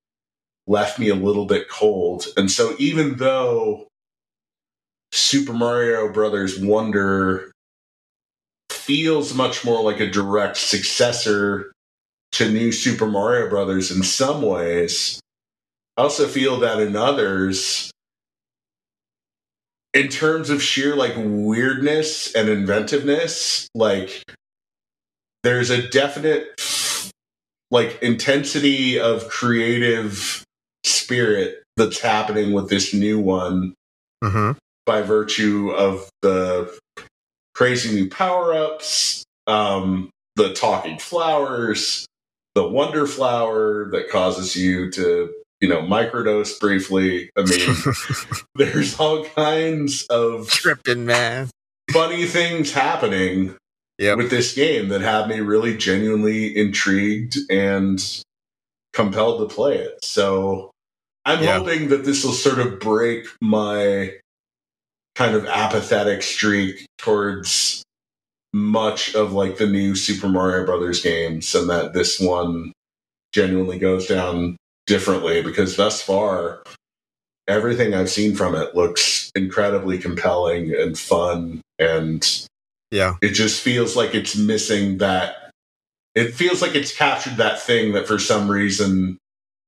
left me a little bit cold. And so even though Super Mario Brothers Wonder feels much more like a direct successor to new Super Mario Brothers in some ways, I also feel that in others, in terms of sheer like weirdness and inventiveness, like there's a definite like intensity of creative spirit that's happening with this new one Mm-hmm. by virtue of the crazy new power ups, um, the talking flowers, the wonder flower that causes you to, you know, microdose briefly. I mean, there's all kinds of Tripping, man. funny things happening Yep. with this game that had me really genuinely intrigued and compelled to play it. So I'm Yeah. hoping that this will sort of break my kind of apathetic streak towards much of like the new Super Mario Brothers games and that this one genuinely goes down differently because thus far everything I've seen from it looks incredibly compelling and fun and Yeah. it just feels like it's missing that it feels like it's captured that thing that for some reason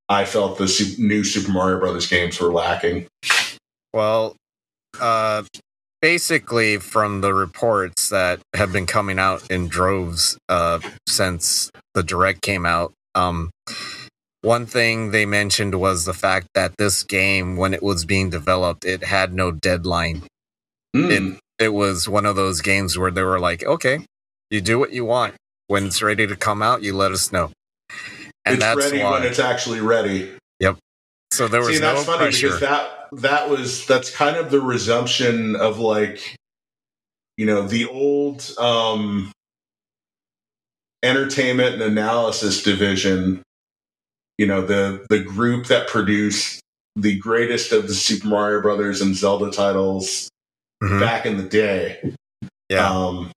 I felt the new Super Mario Brothers games were lacking. Well, uh, basically, from the reports that have been coming out in droves uh, since the direct came out, um, one thing they mentioned was the fact that this game, when it was being developed, it had no deadline. Mm. It was one of those games where they were like, "Okay, you do what you want. When it's ready to come out, you let us know." And it's that's ready why. when it's actually ready. Yep. So there was See, no that's funny pressure. because that that was that's kind of the resumption of like you know the old um entertainment and analysis division you know the the group that produced the greatest of the super mario brothers and zelda titles Mhm. back in the day Yeah. um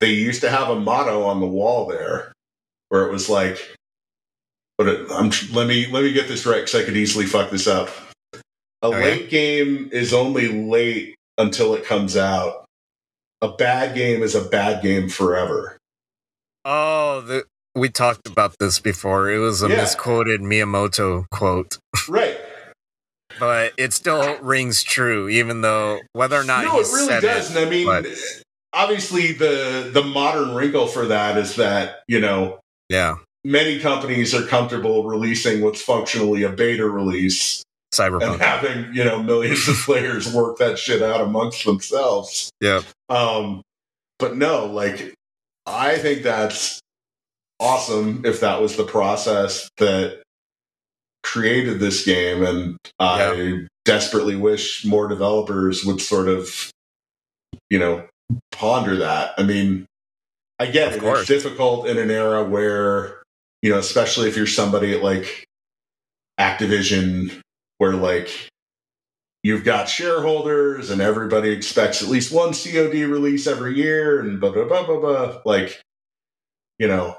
they used to have a motto on the wall there where it was like but it, I'm, let me let me get this right because I could easily fuck this up. A Okay. late game is only late until it comes out. A bad game is a bad game forever. Oh, the, we talked about this before. It was a Yeah. misquoted Miyamoto quote, Right. But it still rings true, even though whether or not no, it really does. it. and I mean, but- obviously, the the modern wrinkle for that is that you know Yeah, many companies are comfortable releasing what's functionally a beta release Cyberpunk. and having you know millions of players work that shit out amongst themselves. Yeah, Um, but no, like I think that's awesome if that was the process that created this game, and I desperately wish more developers would sort of, you know, ponder that. I mean, I get it. It's difficult in an era where, you know, especially if you're somebody at like Activision, where like you've got shareholders and everybody expects at least one COD release every year and blah blah blah blah blah. Like, you know,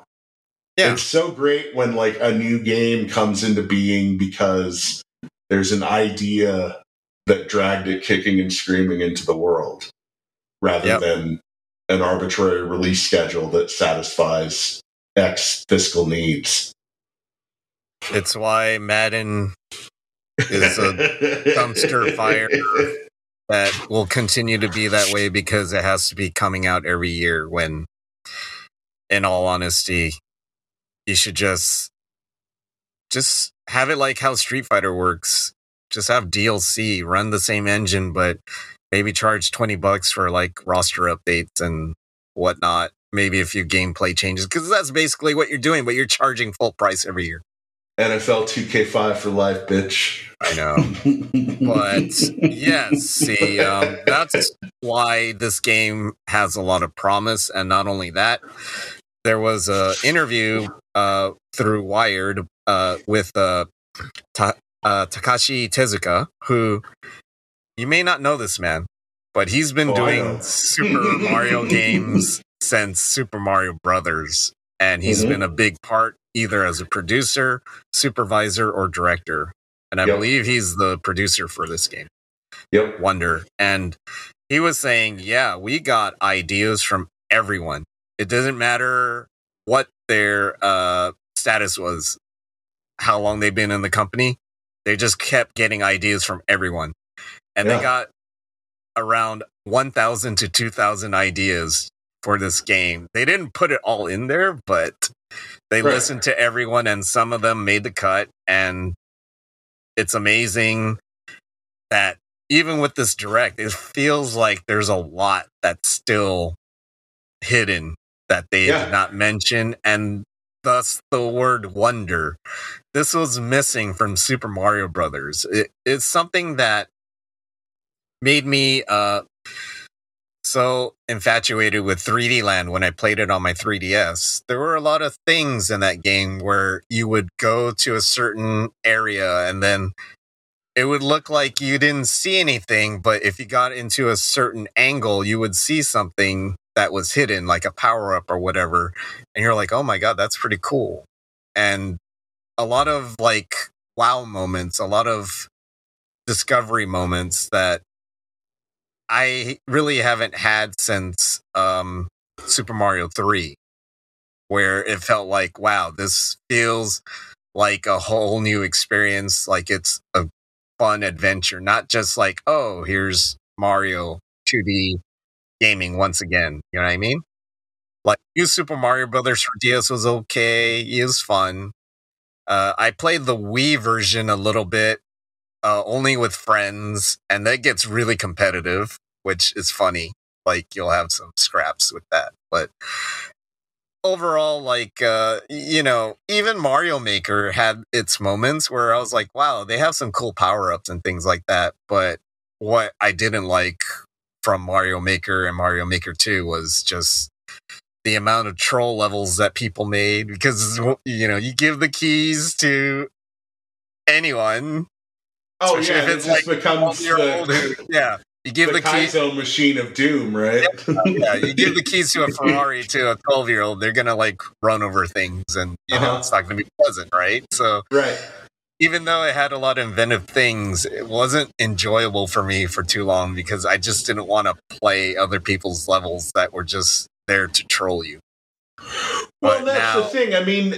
Yeah. it's so great when like a new game comes into being because there's an idea that dragged it kicking and screaming into the world rather Yep. than an arbitrary release schedule that satisfies X fiscal needs. it's why Madden is a dumpster fire. that will continue to be that way because it has to be coming out every year. When, in all honesty, you should just just have it like how Street Fighter works. Just have DLC, run the same engine, but maybe charge 20 bucks for like roster updates and whatnot. Maybe a few gameplay changes because that's basically what you're doing, but you're charging full price every year. NFL 2K5 for life, bitch. I know. but yes, see, um, that's why this game has a lot of promise. And not only that, there was an interview uh, through Wired uh, with uh, Ta- uh, Takashi Tezuka, who you may not know this man, but he's been Oh, doing. Super Mario games since Super Mario Brothers, and he's Mhm. been a big part either as a producer, supervisor, or director. And I Yep. believe he's the producer for this game, Yep. Wonder. And he was saying, "Yeah, we got ideas from everyone. It doesn't matter what their uh, status was, how long they've been in the company. They just kept getting ideas from everyone, and Yeah. they got around 1,000 to 2,000 ideas for this game. They didn't put it all in there, but they Right. listened to everyone, and some of them made the cut. And it's amazing that even with this direct, it feels like there's a lot that's still hidden that they Yeah. did not mention, and thus the word wonder. This was missing from Super Mario Brothers. It, it's something that made me uh, so infatuated with 3D Land when I played it on my 3DS. There were a lot of things in that game where you would go to a certain area and then it would look like you didn't see anything, but if you got into a certain angle, you would see something that was hidden, like a power up or whatever. And you're like, oh my God, that's pretty cool. And a lot of like wow moments, a lot of discovery moments that I really haven't had since um, Super Mario 3, where it felt like, wow, this feels like a whole new experience. Like it's a fun adventure, not just like, oh, here's Mario 2D gaming once again. You know what I mean? Like, New Super Mario Brothers for DS was okay. It was fun. Uh, I played the Wii version a little bit, uh, only with friends, and that gets really competitive, which is funny. Like, you'll have some scraps with that. But overall, like, uh, you know, even Mario Maker had its moments where I was like, wow, they have some cool power ups and things like that. But what I didn't like from Mario Maker and Mario Maker 2 was just the amount of troll levels that people made because you know you give the keys to anyone Oh yeah, it it's just like becomes the, who- yeah you give the the, keys Kaizo machine of doom, right? yeah you give the keys to a ferrari to a 12 year old they're gonna like run over things and you know Uh-huh. it's not gonna be pleasant right so right. Even though it had a lot of inventive things it wasn't enjoyable for me for too long because i just didn't want to play other people's levels that were just there to troll you. Well, But that's now- the thing. I mean,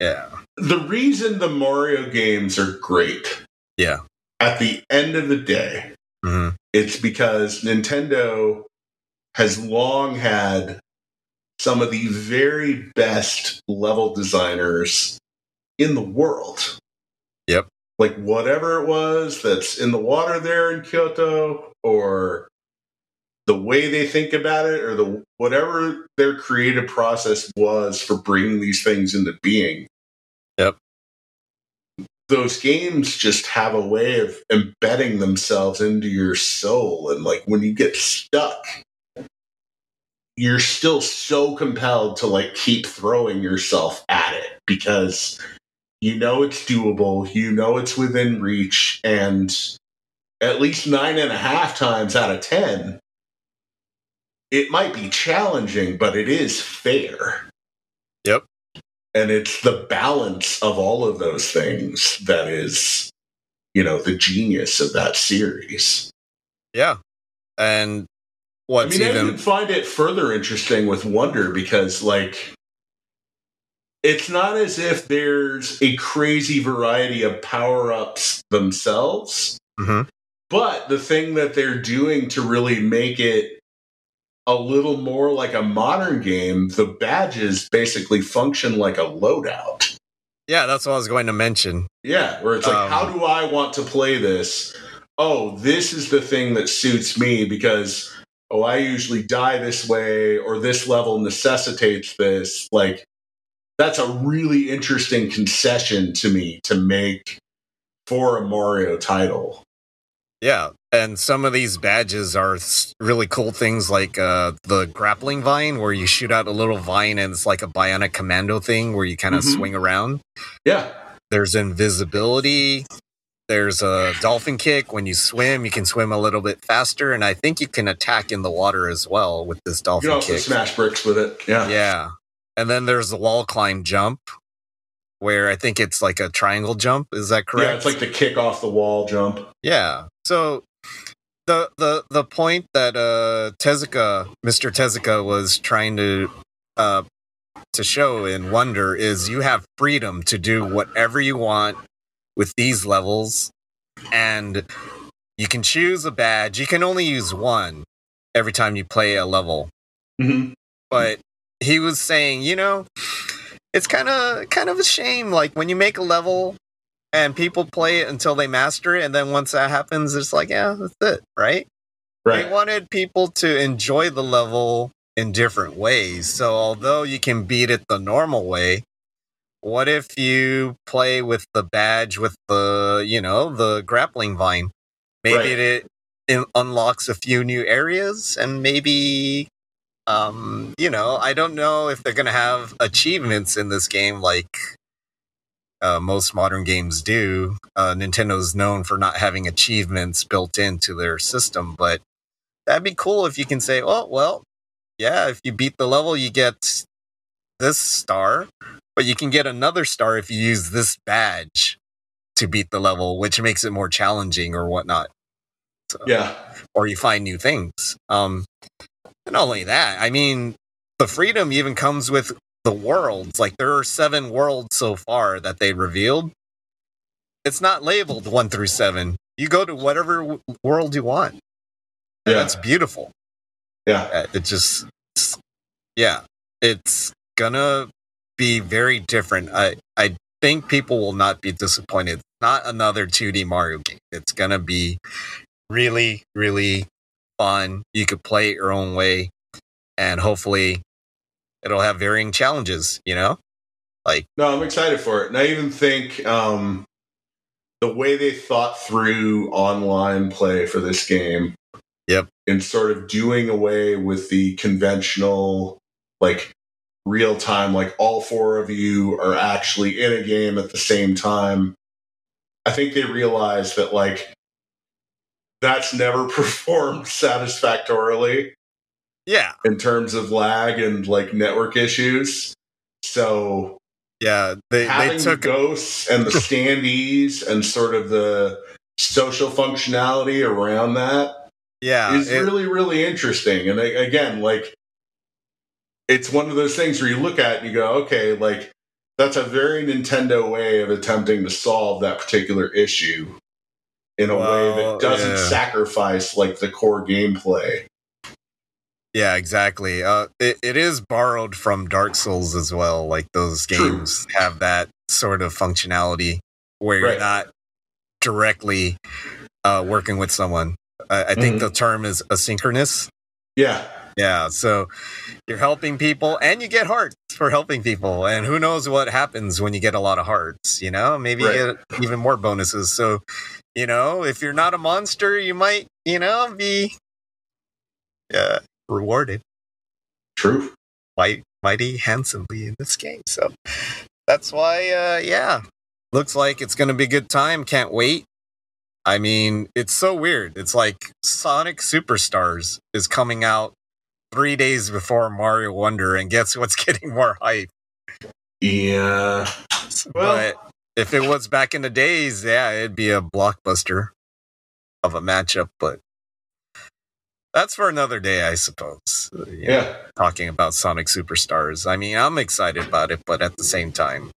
yeah. the reason the Mario games are great yeah. at the end of the day, hmm it's because Nintendo has long had some of the very best level designers in the world. Yep. Like whatever it was that's in the water there in Kyoto or the way they think about it or the whatever their creative process was for bringing these things into being. Yep. Those games just have a way of embedding themselves into your soul and like when you get stuck you're still so compelled to like keep throwing yourself at it because you know it's doable, you know it's within reach, and at least nine and a half times out of ten, it might be challenging, but it is fair. Yep. And it's the balance of all of those things that is, you know, the genius of that series. yeah and what's I mean, I even even find it further interesting with Wonder because, like, it's not as if there's a crazy variety of power ups themselves, Mhm. but the thing that they're doing to really make it a little more like a modern game, the badges basically function like a loadout. yeah that's what i was going to mention Yeah, where it's like, Um, how do I want to play this? oh, this is the thing that suits me because oh, I usually die this way or this level necessitates this. Like that's a really interesting concession to me to make for a Mario title. Yeah, and some of these badges are really cool things like uh, the grappling vine, where you shoot out a little vine and it's like a bionic commando thing where you kind of Mhm. swing around. Yeah. There's invisibility. There's a dolphin kick. When you swim, you can swim a little bit faster, and I think you can attack in the water as well with this You dolphin can also kick. smash bricks with it. Yeah. Yeah. And then there's the wall climb jump, where I think it's like a triangle jump. Is that correct? Yeah, it's like the kick off the wall jump. Yeah. So the the the point that uh Tezuka, Mr. Tezuka was trying to uh to show in Wonder is you have freedom to do whatever you want with these levels and you can choose a badge. You can only use one every time you play a level. Mm-hmm. But he was saying, you know, it's kind of kind of a shame like when you make a level and people play it until they master it and then once that happens it's like yeah that's it right Right. they wanted people to enjoy the level in different ways so although you can beat it the normal way what if you play with the badge with the you know the grappling vine maybe Right. it, it unlocks a few new areas and maybe um you know i don't know if they're gonna have achievements in this game like uh, most modern games do. Uh, Nintendo's known for not having achievements built into their system, but that'd be cool if you can say, oh, well, yeah, if you beat the level, you get this star, but you can get another star if you use this badge to beat the level, which makes it more challenging or whatnot. So, Yeah. Or you find new things. Um, and not only that, I mean, the freedom even comes with the worlds. Like there are seven worlds so far that they revealed. It's not labeled one through seven. You go to whatever w- world you want. And Yeah. It's beautiful. Yeah. Uh, It just, yeah, it's gonna be very different. I, I think people will not be disappointed. Not another 2D Mario game. It's gonna be really, really fun. You could play it your own way, and hopefully, it'll have varying challenges. You know, like No, I'm excited for it. And I even think um, the way they thought through online play for this game. Yep. And sort of doing away with the conventional, like, real time, like, all four of you are actually in a game at the same time. I think they realized that, like, that's never performed satisfactorily yeah, in terms of lag and, like, network issues. So yeah. They they took the ghosts and the standees and sort of the social functionality around that yeah. is it- really really interesting and again like it's one of those things where you look at it and you go okay like that's a very nintendo way of attempting to solve that particular issue in a way that doesn't yeah. sacrifice like the core gameplay Yeah, exactly. Uh, it, it is borrowed from Dark Souls as well. Like those True. games have that sort of functionality where Right. you're not directly uh, working with someone. I, I think Mhm. the term is asynchronous. yeah Yeah, so you're helping people and you get hearts for helping people. And who knows what happens when you get a lot of hearts, you know? Maybe Right. you get even more bonuses. So, you know, if you're not a monster, you might, you know, be uh, rewarded true quite mighty handsomely in this game. So that's why, uh, yeah, looks like it's going to be a good time. Can't wait. I mean, it's so weird. It's like Sonic Superstars is coming out three days before Mario Wonder, and guess what's getting more hype? yeah Well- but if it was back in the days, yeah, it'd be a blockbuster of a matchup. But that's for another day, I suppose. Uh, you know, yeah talking about Sonic Superstars. I mean, I'm excited about it, but at the same time,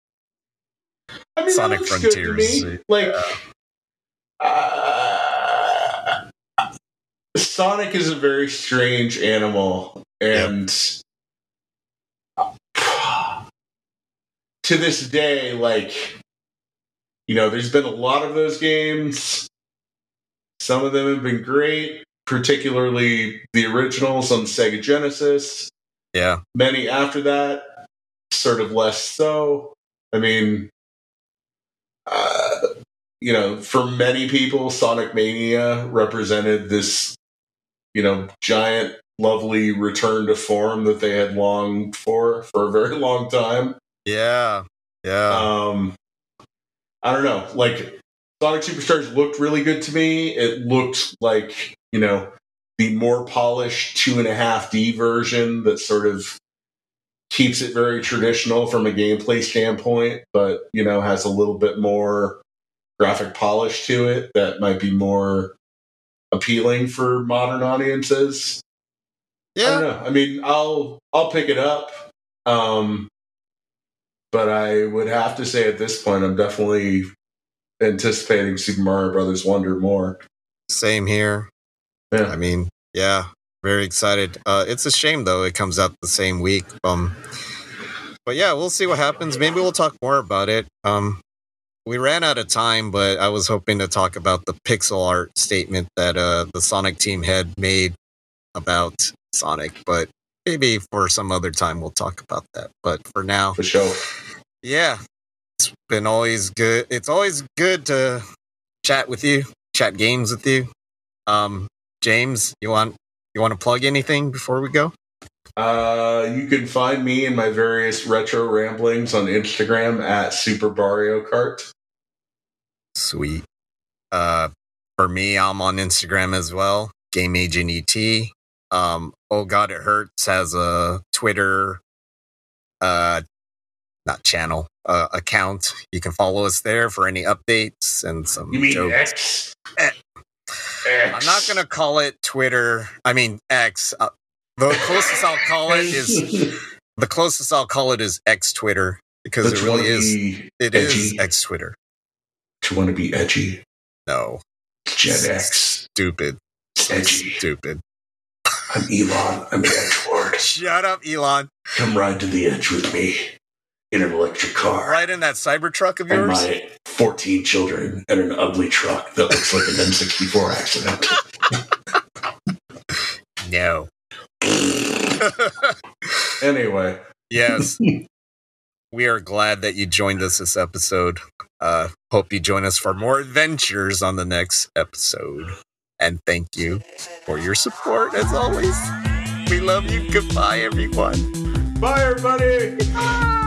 I mean, Sonic that looks good to Frontiers, uh, Like, uh, Sonic is a very strange animal, and to this day, like, you know, there's been a lot of those games. Some of them have been great, particularly the originals on Sega Genesis. Yeah. Many after that, sort of less so. I mean, uh, you know, for many people, Sonic Mania represented this, you know, giant, lovely return to form that they had longed for for a very long time. Yeah. Yeah. Um, I don't know. Like Sonic Superstars looked really good to me. It looked like you know the more polished two and a half D version that sort of keeps it very traditional from a gameplay standpoint, but you know has a little bit more graphic polish to it that might be more appealing for modern audiences. I don't yeah. know. I mean, I'll I'll pick it up. Um, but I would have to say at this point, I'm definitely anticipating Super Mario Brothers Wonder more. Same here. Yeah. I mean, yeah, very excited. Uh, it's a shame though; it comes out the same week. Um, but yeah, we'll see what happens. Maybe we'll talk more about it. Um, we ran out of time, but I was hoping to talk about the pixel art statement that uh, the Sonic team had made about Sonic. But maybe for some other time we'll talk about that. But for now, For sure. Yeah, it's been always good. It's always good to chat with you, chat games with you. Um, James, you want you want to plug anything before we go? Uh, you can find me in my various retro ramblings on Instagram at Super Mario Kart. Sweet. Uh, for me, I'm on Instagram as well. Game Agent ET. Um, oh God, it hurts has a Twitter, uh, not channel, uh, account. You can follow us there for any updates and some You mean jokes. X? Eh. X. I'm not gonna call it Twitter. I mean X. Uh, the closest I'll call it is the closest I'll call it is X Twitter because Don't it really is. It is edgy? X Twitter. Do you want to be edgy? No, Gen X. stupid, Edgy. stupid. I'm Elon. I'm the Edge. Shut up, Elon. Come ride to the edge with me in an electric car. Right in that cyber truck of and yours. my 14 children and an ugly truck that looks like an N64 accident. No. anyway, yes. We are glad that you joined us this episode. Uh, hope you join us for more adventures on the next episode. And thank you for your support as always. We love you. Goodbye, everyone. bye everybody. Bye.